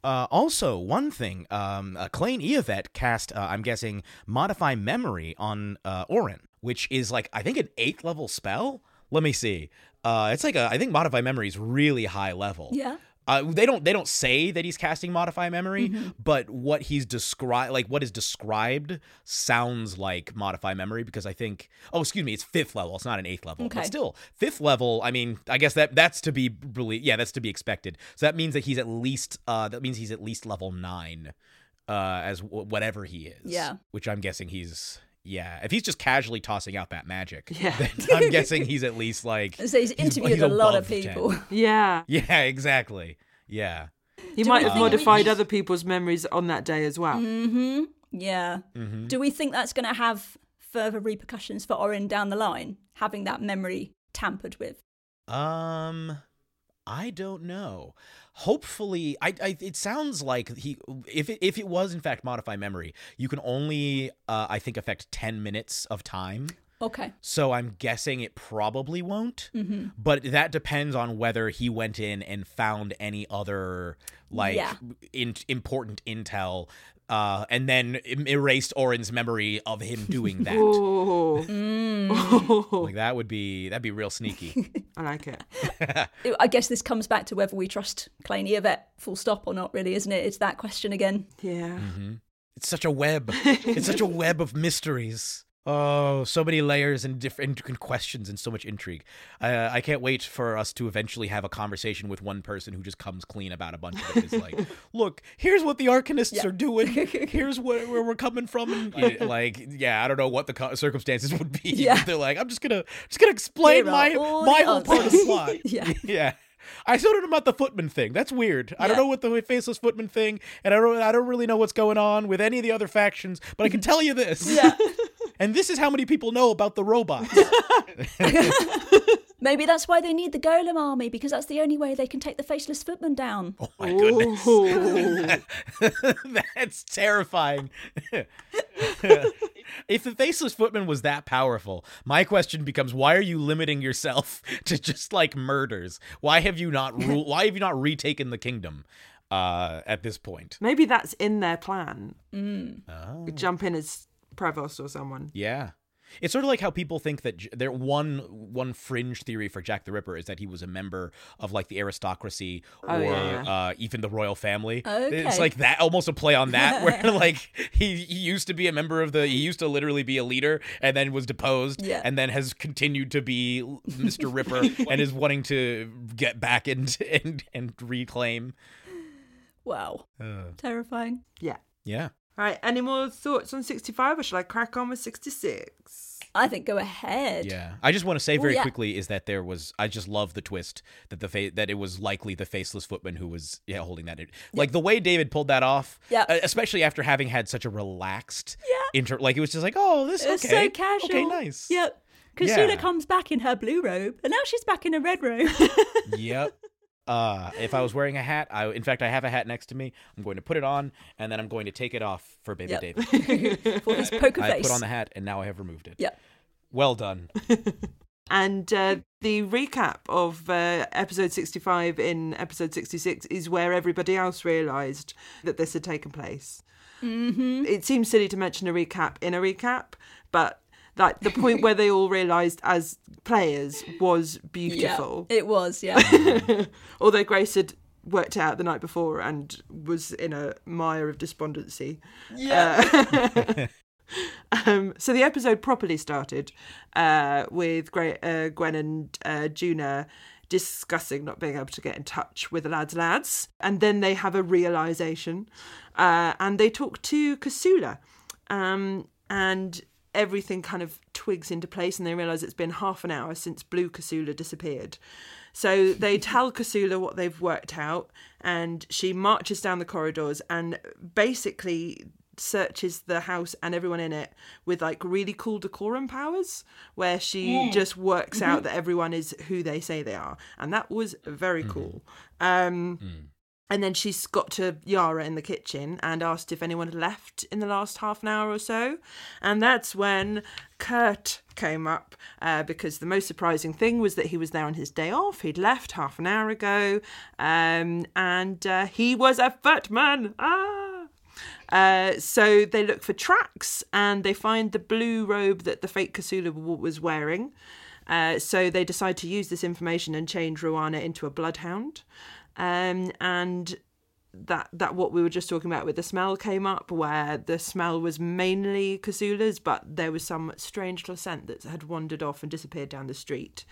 Uh, also, one thing, um, uh, Klain Eovet cast, uh, I'm guessing, Modify Memory on uh, Orin, which is like, I think an eighth level spell. Let me see. Uh, it's like a, I think Modify Memory is really high level. Yeah. Uh, they don't they don't say that he's casting modify memory, Mm-hmm. but what he's described like what is described sounds like modify memory because I think oh excuse me it's fifth level it's not an eighth level Okay. but still fifth level I mean I guess that that's to be really yeah that's to be expected so that means that he's at least uh that means he's at least level nine uh as w- whatever he is Yeah. which I'm guessing he's yeah if he's just casually tossing out that magic <laughs> Yeah. then I'm guessing he's at least like <laughs> So he's interviewed he's a lot of above 10. people. <laughs> Yeah. yeah exactly yeah He Do might have think we modified should- other people's memories on that day as well. Mm-hmm. Yeah. Mm-hmm. Do we think that's going to have further repercussions for Orin down the line, having that memory tampered with? Um, I don't know. Hopefully, I, I it sounds like he if it, if it was in fact modify memory, you can only uh, I think affect ten minutes of time. Okay. So I'm guessing it probably won't. Mm-hmm. But that depends on whether he went in and found any other like Yeah. in, important intel. Uh, and then erased Orin's memory of him doing that. <laughs> Mm. like that would be that'd be real sneaky. <laughs> I like it. <laughs> I guess this comes back to whether we trust Klein Eovet full stop or not, really, isn't it? It's that question again. Yeah. It's such a web. it's such a web of mysteries. Oh, so many layers and different questions and so much intrigue. Uh, I can't wait for us to eventually have a conversation with one person who just comes clean about a bunch of it. It's like, <laughs> look, here's what the Arcanists Yeah. are doing. <laughs> Here's where, where we're coming from. <laughs> Like, yeah, I don't know what the co- circumstances would be. Yeah. They're like, I'm just gonna just gonna explain my my whole part of the answers." plot. Yeah. yeah. I still don't know about the footman thing. That's weird. I don't know what the faceless footman thing, and I don't. I don't really know what's going on with any of the other factions. But I can tell you this. Yeah. And this is how many people know about the robots. <laughs> Maybe that's why they need the Golem army, because that's the only way they can take the Faceless Footman down. Oh my goodness. <laughs> That's terrifying. <laughs> if the faceless footman was that powerful, my question becomes why are you limiting yourself to just like murders? Why have you not rule why have you not retaken the kingdom uh at this point? Maybe that's in their plan. Oh. Jump in as Prevost or someone. Yeah. It's sort of like how people think that J- there one one fringe theory for Jack the Ripper is that he was a member of like the aristocracy or Oh, yeah, yeah. Uh, even the royal family. It's like that almost a play on that <laughs> where like he, he used to be a member of the he used to literally be a leader and then was deposed Yeah. and then has continued to be Mr. Ripper <laughs> and is wanting to get back and and, and reclaim. Wow. Uh, Terrifying. Yeah. yeah. All right. Any more thoughts on 65 or shall I crack on with 66? I think go ahead. Yeah, I just want to say Well, very yeah. quickly is that there was I just love the twist that the fa- that it was likely the faceless footman who was yeah holding that in. like the way David pulled that off. Yeah. uh, especially after having had such a relaxed Yeah. inter like it was just like oh this It's okay so casual. okay nice Yep. Kasula Yeah. comes back in her blue robe, and now she's back in a red robe. yep. Uh, if I was wearing a hat, I in fact I have a hat next to me. I'm going to put it on and then I'm going to take it off for baby Yep. David. <laughs> For his poker I face. put on the hat and now I have removed it. Yep. Well done. <laughs> And uh, the recap of uh, episode 65 in episode 66 is where everybody else realised that this had taken place. Mm-hmm. It seems silly to mention a recap in a recap, but like the point where they all <laughs> realised as players was beautiful. Yeah, it was, yeah. <laughs> Although Grace had worked out the night before and was in a mire of despondency. Yeah. <laughs> um, so the episode properly started uh, with Gra- uh, Gwen and uh, Juna discussing not being able to get in touch with the lads lads and then they have a realization uh, and they talk to Kasula um, and everything kind of twigs into place and they realize it's been half an hour since blue Kasula disappeared. So they <laughs> tell Kasula what they've worked out, and she marches down the corridors. And basically, searches the house and everyone in it with like really cool decorum powers where she just works out mm-hmm. that everyone is who they say they are. And that was very mm-hmm. cool. Um mm. And then she's got to Yara in the kitchen and asked if anyone had left in the last half an hour or so. And that's when Kurt came up uh, because the most surprising thing was that he was there on his day off. He'd left half an hour ago um, and uh, he was a footman. Ah! Uh, so they look for tracks and they find the blue robe that the fake Kasula was wearing. Uh, so they decide to use this information and change Ruana into a bloodhound. Um, and that that what we were just talking about with the smell came up, where the smell was mainly Kasula's, but there was some strange little scent that had wandered off and disappeared down the street.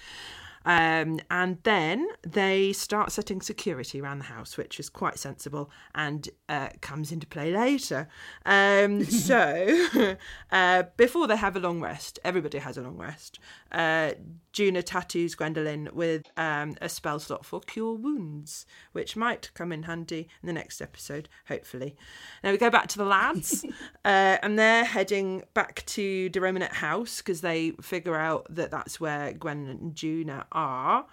Um, and then they start setting security around the house, which is quite sensible and uh, comes into play later. Um, <laughs> so, <laughs> uh, before they have a long rest, everybody has a long rest. Uh, Juna tattoos Gwendolyn with um, a spell slot for Cure Wounds, which might come in handy in the next episode, hopefully. Now we go back to the lads, <laughs> uh, and they're heading back to the Romanet house because they figure out that that's where Gwen and Juna are.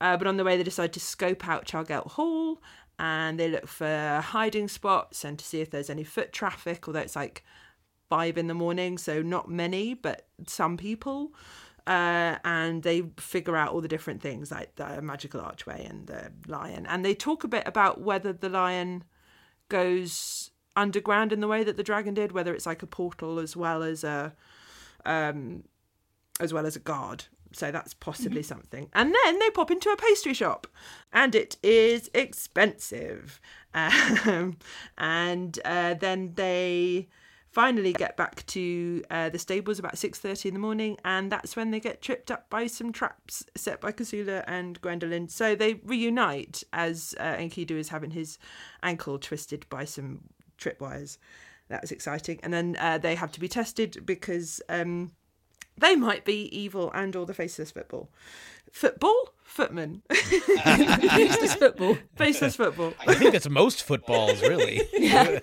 Uh, but on the way, they decide to scope out Chargelt Hall and they look for hiding spots and to see if there's any foot traffic, although it's like five in the morning, so not many, but some people. Uh, and they figure out all the different things like the magical archway and the lion. And they talk a bit about whether the lion goes underground in the way that the dragon did, whether it's like a portal as well as a um, as well as a guard. So that's possibly something. And then they pop into a pastry shop, and it is expensive. <laughs> Um, and uh, then they finally get back to uh, the stables about 6.30 in the morning and that's when they get tripped up by some traps set by Kasula and Gwendolyn. So they reunite as uh, Enkidu is having his ankle twisted by some tripwires. That was exciting. And then uh, they have to be tested because um, they might be evil and or the faceless football. Football? Footman. <laughs> Faceless football. faceless football. I think that's most footballs, really. <laughs>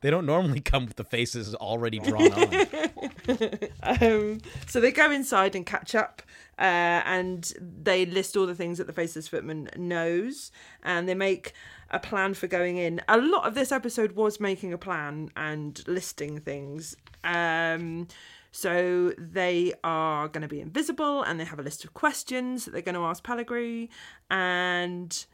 they don't normally come with the faces already drawn on. um, so they go inside and catch up, uh, and they list all the things that the faceless footman knows, and they make a plan for going in. A lot of this episode was making a plan and listing things. Um, so they are going to be invisible, and they have a list of questions that they're going to ask Pellegrini, and.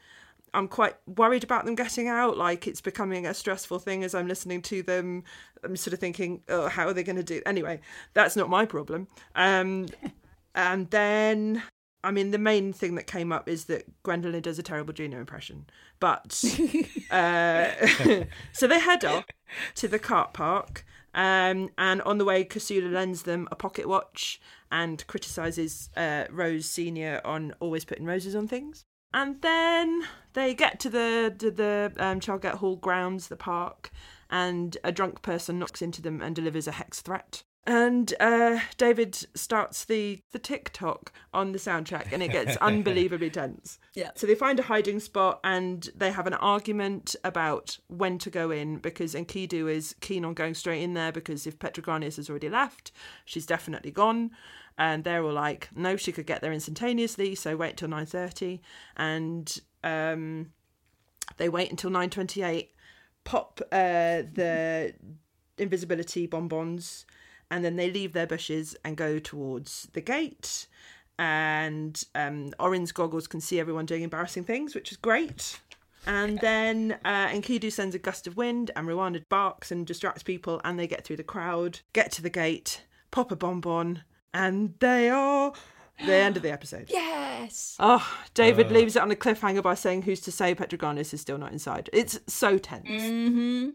I'm quite worried about them getting out. Like it's becoming a stressful thing as I'm listening to them. I'm sort of thinking, oh, how are they going to do? Anyway, that's not my problem. Um, <laughs> and then, I mean, the main thing that came up is that Gwendolyn does a terrible Juna impression. But <laughs> uh, <laughs> so they head off to the cart park. Um, and on the way, Kasula lends them a pocket watch and criticises uh, Rose Senior on always putting roses on things. And then they get to the to the um, Hall grounds, the park, and a drunk person knocks into them and delivers a hex threat. And uh, David starts the the TikTok on the soundtrack, and it gets <laughs> unbelievably tense. Yeah. So they find a hiding spot, and they have an argument about when to go in because Enkidu is keen on going straight in there because if Petrogranius has already left, she's definitely gone and they're all like no she could get there instantaneously so wait till 9.30 and um, they wait until 9.28 pop uh, the invisibility bonbons and then they leave their bushes and go towards the gate and um, orange goggles can see everyone doing embarrassing things which is great and then uh, Enkidu sends a gust of wind and Ruana barks and distracts people and they get through the crowd get to the gate pop a bonbon and they are the <gasps> end of the episode. Yes. Oh, David leaves it on a cliffhanger by saying, "Who's to say Petroganus is still not inside?" It's so tense. Mm-hmm.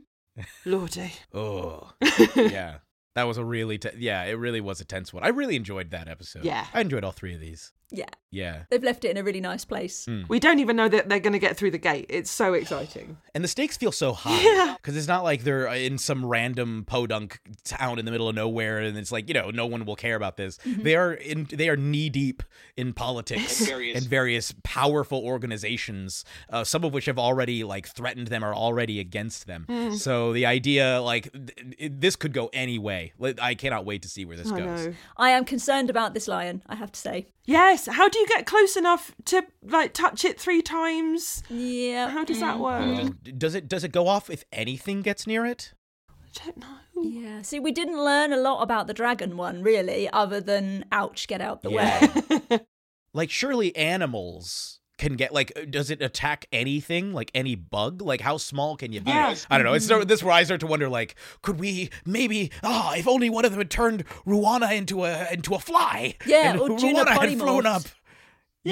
Lordy. Oh, <laughs> yeah. That was a really, te- yeah, it really was a tense one. I really enjoyed that episode. Yeah. I enjoyed all three of these. Yeah, Yeah. they've left it in a really nice place. Hmm. We don't even know that they're going to get through the gate. It's so exciting. <sighs> And the stakes feel so high because it's not like they're uh, in some random podunk town in the middle of nowhere, and it's like you know no one will care about this. Mm-hmm. They are in they are knee deep in politics and various, powerful organizations, uh, some of which have already like threatened them or already against them. Hmm. So the idea like th- it, this could go any way. I cannot wait to see where this I goes. know. I am concerned about this lion. I have to say. Yes. How do you get close enough to like touch it three times? Yeah. How does that mm. work? Well, does it does it go off if anything gets near it? I don't know. Yeah. See, we didn't learn a lot about the dragon one, really, other than ouch, get out the Yeah. way. <laughs> like surely animals can get like uh, does it attack anything? Like any bug? Like how small can you be? Yeah. i don't know. It's this where i start to wonder like could we maybe ah if only one of them had turned ruana into a into a fly Yeah, and ruana had flown up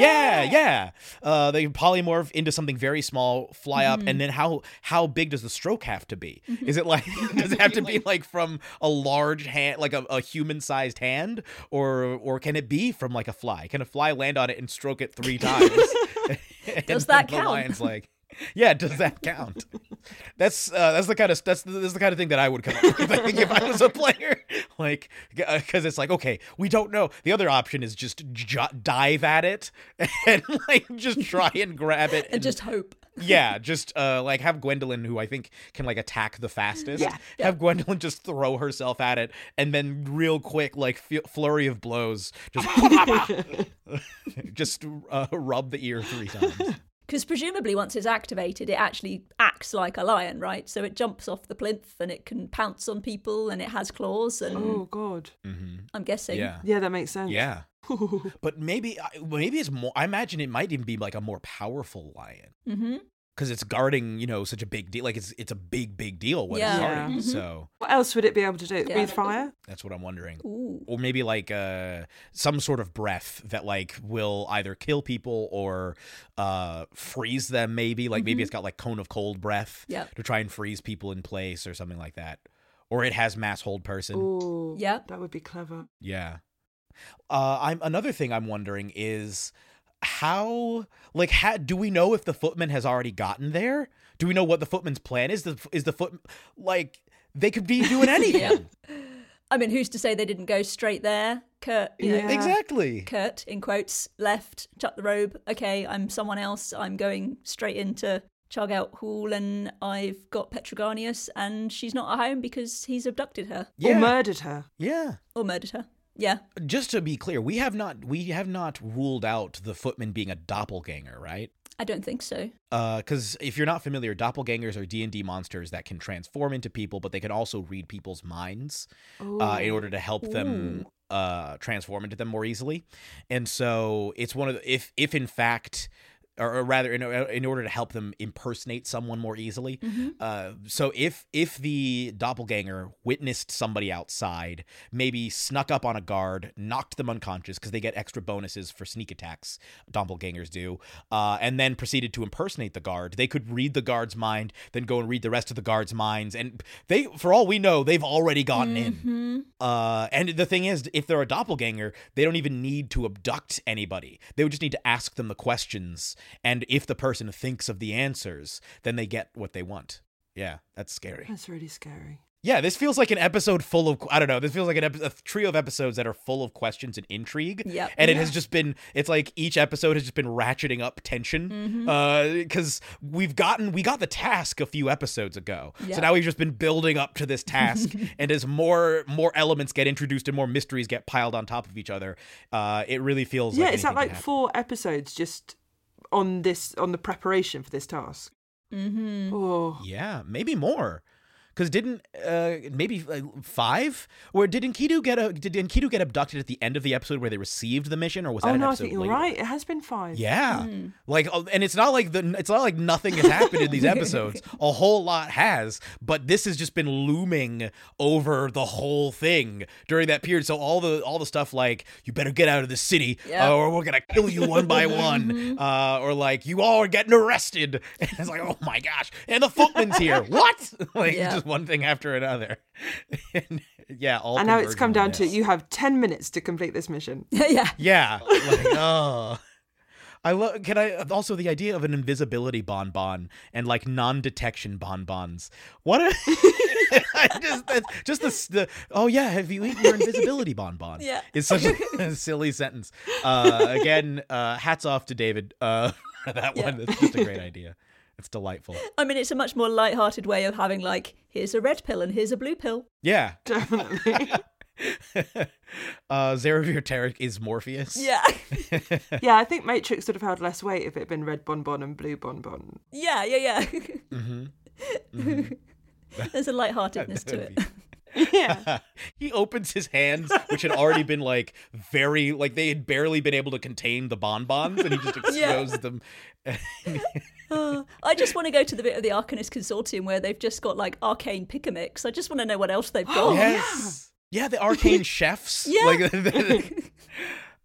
yeah, yeah. Uh, they polymorph into something very small, fly up, Mm-hmm. and then how how big does the stroke have to be? Is it like <laughs> does it have to be like from a large hand, like a, a human sized hand, or or can it be from like a fly? Can a fly land on it and stroke it three <laughs> times? Does <laughs> that the count? lion's like, yeah, does that count? That's uh, that's the kind of that's the, that's the kind of thing that I would come up with. I think if I was a player, <laughs> like because it's like okay, we don't know. The other option is just j- dive at it <laughs> and like just try and grab it and just hope. yeah, just uh, like have Gwendolyn, who I think can like attack the fastest. Yeah. Have Gwendolyn just throw herself at it, and then real quick, like f- flurry of blows, just <laughs> just uh, rub the ear three times. Because presumably, once it's activated, it actually acts like a lion, right? So it jumps off the plinth and it can pounce on people and it has claws. And Oh God. I'm guessing. Yeah, Yeah, that makes sense. yeah. <laughs> But maybe, I- maybe it's more. I imagine it might even be like a more powerful lion. Mm-hmm. Because it's guarding you know such a big deal like it's it's a big big deal what Yeah. it's guarding Yeah. Mhm. so What else would it be able to do? Yeah. Breathe fire? that's what i'm wondering Ooh. or maybe like uh some sort of breath that like will either kill people or uh freeze them maybe like maybe it's got like cone of cold breath Yep. to try and freeze people in place or something like that or it has mass hold person Oh, Yeah. That would be clever. yeah. Uh, I'm another thing I'm wondering is how like how, do we know if the footman has already gotten there? Do we know what the footman's plan is? The is the foot like they could be <laughs> doing anything. I mean, who's to say they didn't go straight there? Kurt, you know, Yeah. Exactly. Kurt, in quotes, left, chucked the robe. Okay, I'm someone else. I'm going straight into Chargout Hall and I've got Petroganius and she's not at home because he's abducted her Yeah. Or murdered her. yeah. or murdered her. Yeah. Just to be clear, we have not we have not ruled out the footman being a doppelganger, right? I don't think so. because if you're not familiar, doppelgangers are D and D monsters that can transform into people, but they can also read people's minds uh, in order to help them uh, transform into them more easily. And so it's one of the if if in fact. Or, or rather, in, in order to help them impersonate someone more easily. Uh, so if if the doppelganger witnessed somebody outside, maybe snuck up on a guard, knocked them unconscious because they get extra bonuses for sneak attacks. Doppelgangers do, uh, and then proceeded to impersonate the guard. They could read the guard's mind, then go and read the rest of the guard's minds, and they, for all we know, they've already gotten in. Uh, and the thing is, if they're a doppelganger, they don't even need to abduct anybody. They would just need to ask them the questions, and if the person thinks of the answers, then they get what they want. Yeah, that's scary. That's really scary. Yeah, this feels like an episode full of I don't know. This feels like an epi- a trio of episodes that are full of questions and intrigue. Yep. and it has just been. It's like each episode has just been ratcheting up tension. Mm-hmm. Because we've gotten we got the task a few episodes ago, so now we've just been building up to this <laughs> task. and as more more elements get introduced and more mysteries get piled on top of each other, uh, it really feels yeah, like it's that like four episodes just on this on the preparation for this task. Mm-hmm. Oh, Yeah, maybe more. Because didn't uh maybe like five Where did Enkidu get a did Enkidu get abducted at the end of the episode where they received the mission or was that oh an no, I episode think you're later? right. It has been five. Yeah, like uh, and it's not like the it's not like nothing has happened in these <laughs> episodes. A whole lot has, but this has just been looming over the whole thing during that period. So all the all the stuff like you better get out of the city Yeah. uh, or we're gonna kill you one by <laughs> one, uh, or like you all are getting arrested. <laughs> And it's like oh my gosh, and the footman's here. What? like Yeah. just one thing after another. <laughs> and yeah, all and now it's come on down to you have 10 minutes to complete this mission. <laughs> yeah. Yeah, like oh. I love. Can I also the idea of an invisibility bonbon and like non-detection bonbons? What? A, <laughs> I just that's just the, the oh yeah, have you eaten your invisibility bonbon? Yeah. it's such a silly sentence. Uh, again, uh, hats off to David. Uh, for that one, it's just a great idea. It's delightful. I mean, it's a much more light-hearted way of having like, here's a red pill and here's a blue pill. Yeah. Definitely. <laughs> uh, Zaravir Tarek is Morpheus. Yeah. <laughs> yeah, I think Matrix would have had less weight if it had been red bonbon and blue bonbon. yeah, yeah, yeah. Mm-hmm. <laughs> There's a lightheartedness to it. <laughs> Yeah. <laughs> he opens his hands, which had already been like very like they had barely been able to contain the bonbons, and he just <laughs> exposed them. Oh, I just want to go to the bit of the Arcanist Consortium where they've just got like arcane pickamix. I just want to know what else they've <gasps> got. yes, yeah, the arcane chefs. Yeah. like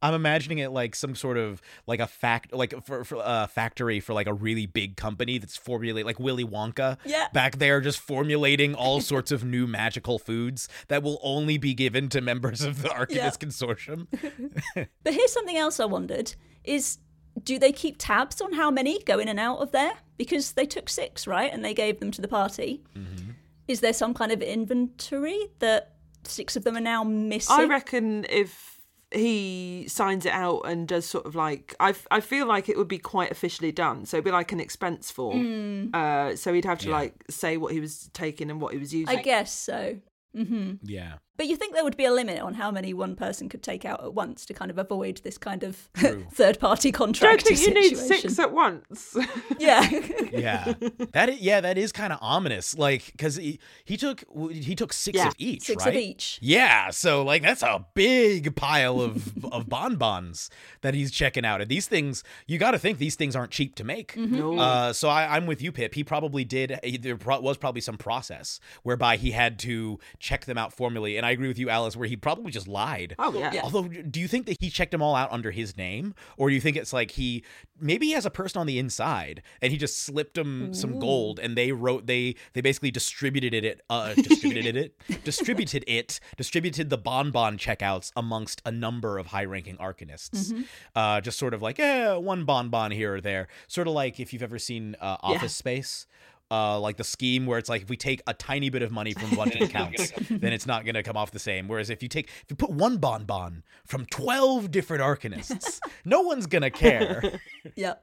I'm imagining it like some sort of like a fact, like for, for a factory for like a really big company that's formulating like Willy Wonka. Yeah. back there just formulating all sorts of new magical foods that will only be given to members of the Arcanist Yeah. Consortium. <laughs> But here's something else I wondered: is do they keep tabs on how many go in and out of there? Because they took six, right, and they gave them to the party. Mm-hmm. Is there some kind of inventory that six of them are now missing? I reckon if he signs it out and does sort of like I, f- I feel like it would be quite officially done so it'd be like an expense form uh so he'd have to Yeah. like say what he was taking and what he was using I guess so. hmm Yeah. But you think there would be a limit on how many one person could take out at once to kind of avoid this kind of <laughs> third-party don't contract think you need six at once <laughs> yeah. <laughs> yeah that is, yeah that is kind of ominous like because he, he took he took six Yeah. of each Six right of each. yeah so like that's a big pile of of bonbons that he's checking out and these things you got to think these things aren't cheap to make No. uh, so I, I'm with you, Pip. He probably did. There pro- was probably some process whereby he had to check them out formally, and I agree with you, Alice, where he probably just lied. oh yeah, Yeah. Although, do you think that he checked them all out under his name, or do you think it's like he maybe he has a person on the inside and he just slipped them some gold and they wrote they they basically distributed it uh distributed it <laughs> distributed it distributed the bonbon checkouts amongst a number of high-ranking arcanists, uh, just sort of like eh, one bonbon here or there, sort of like if you've ever seen uh, Office Space uh, like the scheme where it's like if we take a tiny bit of money from a bunch of accounts, then it's not going to come off the same. Whereas if you take if you put one bonbon from twelve different arcanists, <laughs> no one's gonna care. Yeah.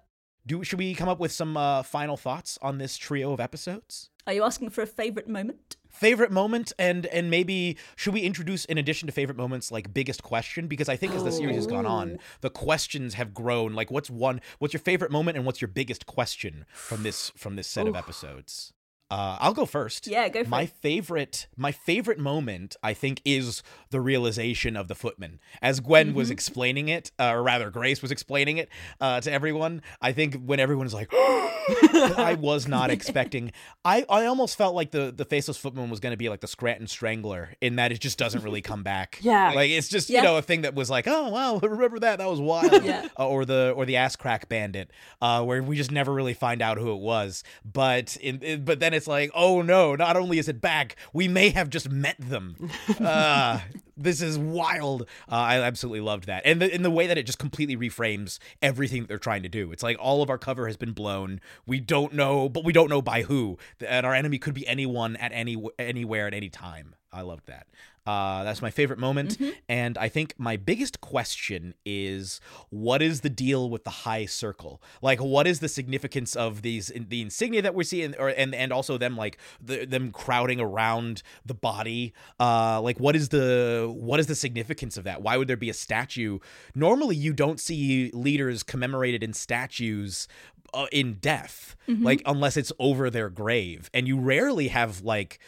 Do should we come up with some uh, final thoughts on this trio of episodes? Are you asking for a favourite moment? Favorite moment and and maybe should we introduce in addition to favorite moments like biggest question? Because I think as the series has gone on oh. the questions have grown. Like what's one what's your favorite moment and what's your biggest question from this from this set of episodes uh, I'll go first. Yeah, go for my it. favorite, my favorite moment, I think, is the realization of the footman. As Gwen Mm-hmm. was explaining it, uh, or rather, Grace was explaining it uh, to everyone. I think when everyone's like, <laughs> I was not expecting. I, I almost felt like the the faceless footman was going to be like the Scranton Strangler in that it just doesn't really come back. <laughs> Yeah. like it's just Yeah. you know a thing that was like, oh wow, <laughs> remember that? That was wild. Yeah. Uh, or the or the ass crack bandit, uh, where we just never really find out who it was. But in, in- but then it's like, oh no, not only is it back, we may have just met them. <laughs> Uh, this is wild. Uh, I absolutely loved that, and the, in the way that it just completely reframes everything that they're trying to do. It's like all of our cover has been blown. We don't know, but we don't know by who. And our enemy could be anyone at any anywhere at any time. I loved that. Uh, that's my favorite moment. And I think my biggest question is what is the deal with the high circle? Like, what is the significance of these the insignia that we're seeing, or and and also them like the, them crowding around the body? Uh, like, what is the what is the significance of that? Why would there be a statue? Normally, you don't see leaders commemorated in statues uh, in death, like unless it's over their grave, and you rarely have like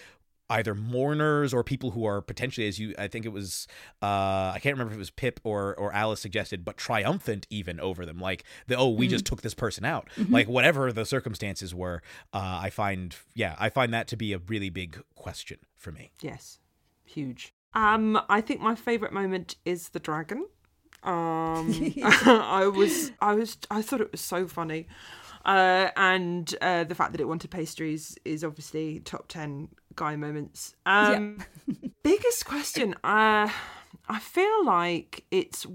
either mourners or people who are potentially as you I think it was uh I can't remember if it was Pip or or Alice suggested but triumphant even over them. Like the oh we just took this person out. Like whatever the circumstances were uh I find yeah I find that to be a really big question for me. Yes, huge. Um, I think my favorite moment is the dragon. Um, <laughs> <laughs> I was, I was, I thought it was so funny, uh, and uh, the fact that it wanted pastries is obviously top ten guy moments. Um, <laughs> Biggest question. Uh, I feel like it's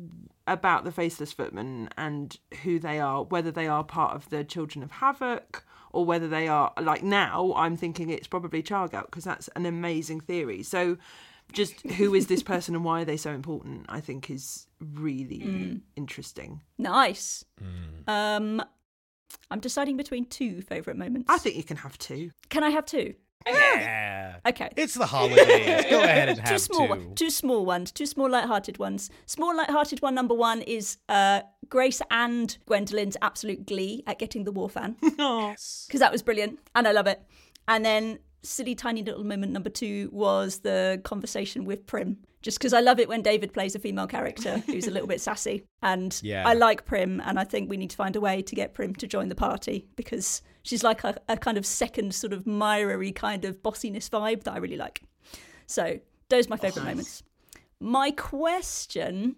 about the faceless footmen and who they are, whether they are part of the Children of Havoc or whether they are like now. I'm thinking it's probably Chargout because that's an amazing theory. So, just <laughs> who is this person and why are they so important? I think is really interesting. Nice. Um, I'm deciding between two favourite moments. I think you can have two. Can I have two? Yeah. Okay. It's the holidays. <laughs> Go ahead and two have small, two. one- two small ones, two small light-hearted ones. Small light-hearted one number one is uh, Grace and Gwendolyn's absolute glee at getting the war fan <laughs> Yes. because that was brilliant and I love it. And then silly tiny little moment number two was the conversation with Prim. Just because I love it when David plays a female character who's a little bit sassy, and <laughs> Yeah. I like Prim, and I think we need to find a way to get Prim to join the party because she's like a, a kind of second sort of Myra-y kind of bossiness vibe that I really like. So those are my favourite moments. My question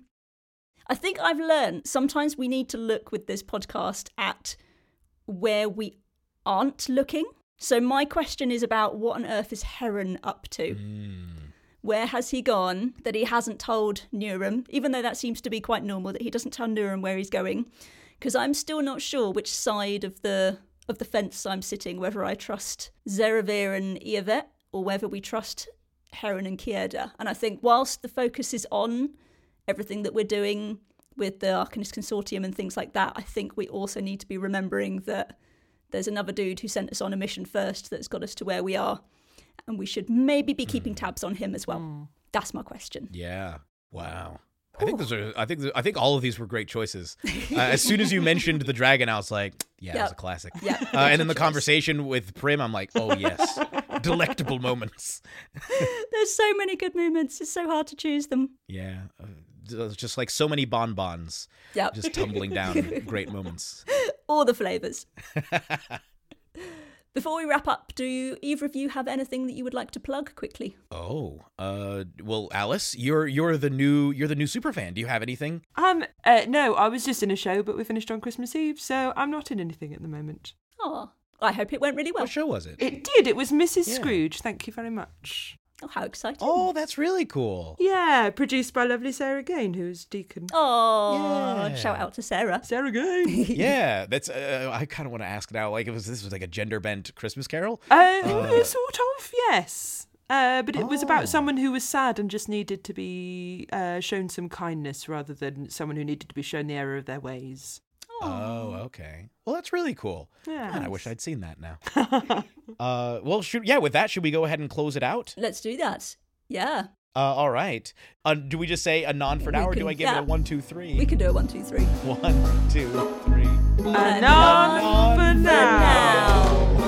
I think I've learned sometimes we need to look with this podcast at where we aren't looking. So my question is about what on earth is Heron up to? Hmm. Where has he gone that he hasn't told Nurum, even though that seems to be quite normal that he doesn't tell Nurum where he's going? Because I'm still not sure which side of the of the fence I'm sitting, whether I trust Zeravir and Iavet or whether we trust Heron and Kieda. And I think whilst the focus is on everything that we're doing with the Arcanist Consortium and things like that, I think we also need to be remembering that there's another dude who sent us on a mission first that's got us to where we are. And we should maybe be keeping hmm. tabs on him as well. Hmm. That's my question. Yeah. Wow. I think those are. I think. I think all of these were great choices. Uh, as soon as you mentioned the dragon, I was like, "Yeah, Yep. a classic." Yeah, Uh, and then the choice. conversation with Prim, I'm like, "Oh yes, <laughs> delectable moments." <laughs> There's so many good moments. It's so hard to choose them. Yeah, uh, just like so many bonbons, Yep. just tumbling down. <laughs> great moments. All the flavours. Before we wrap up, do either of you have anything that you would like to plug quickly? Oh, uh, well, Alice, you're you're the new you're the new super fan. Do you have anything? Um, uh, no, I was just in a show, but we finished on Christmas Eve, so I'm not in anything at the moment. Oh, I hope it went really well. What show was it? It did. It was Mrs. Yeah. Scrooge. Thank you very much. Oh, how exciting. Oh, that's really cool. Yeah, produced by lovely Sarah Gain, who's Deacon. Oh, Yeah. shout out to Sarah. Sarah Gain. <laughs> <laughs> yeah, that's. Uh, I kind of want to ask now, like, if this was like a gender bent Christmas Carol. Uh, sort of, yes. Uh, but it was Oh. about someone who was sad and just needed to be uh, shown some kindness rather than someone who needed to be shown the error of their ways. Oh, okay. Well, that's really cool. Yeah. Man, I wish I'd seen that now. <laughs> <laughs> uh, well, should yeah. With that, should we go ahead and close it out? Let's do that. Yeah. Uh, all right. Uh, do we just say a non for We now, or can- do I give yeah. it a one, two, three? We could do a one, two, three. <laughs> One, two, three. None for for now.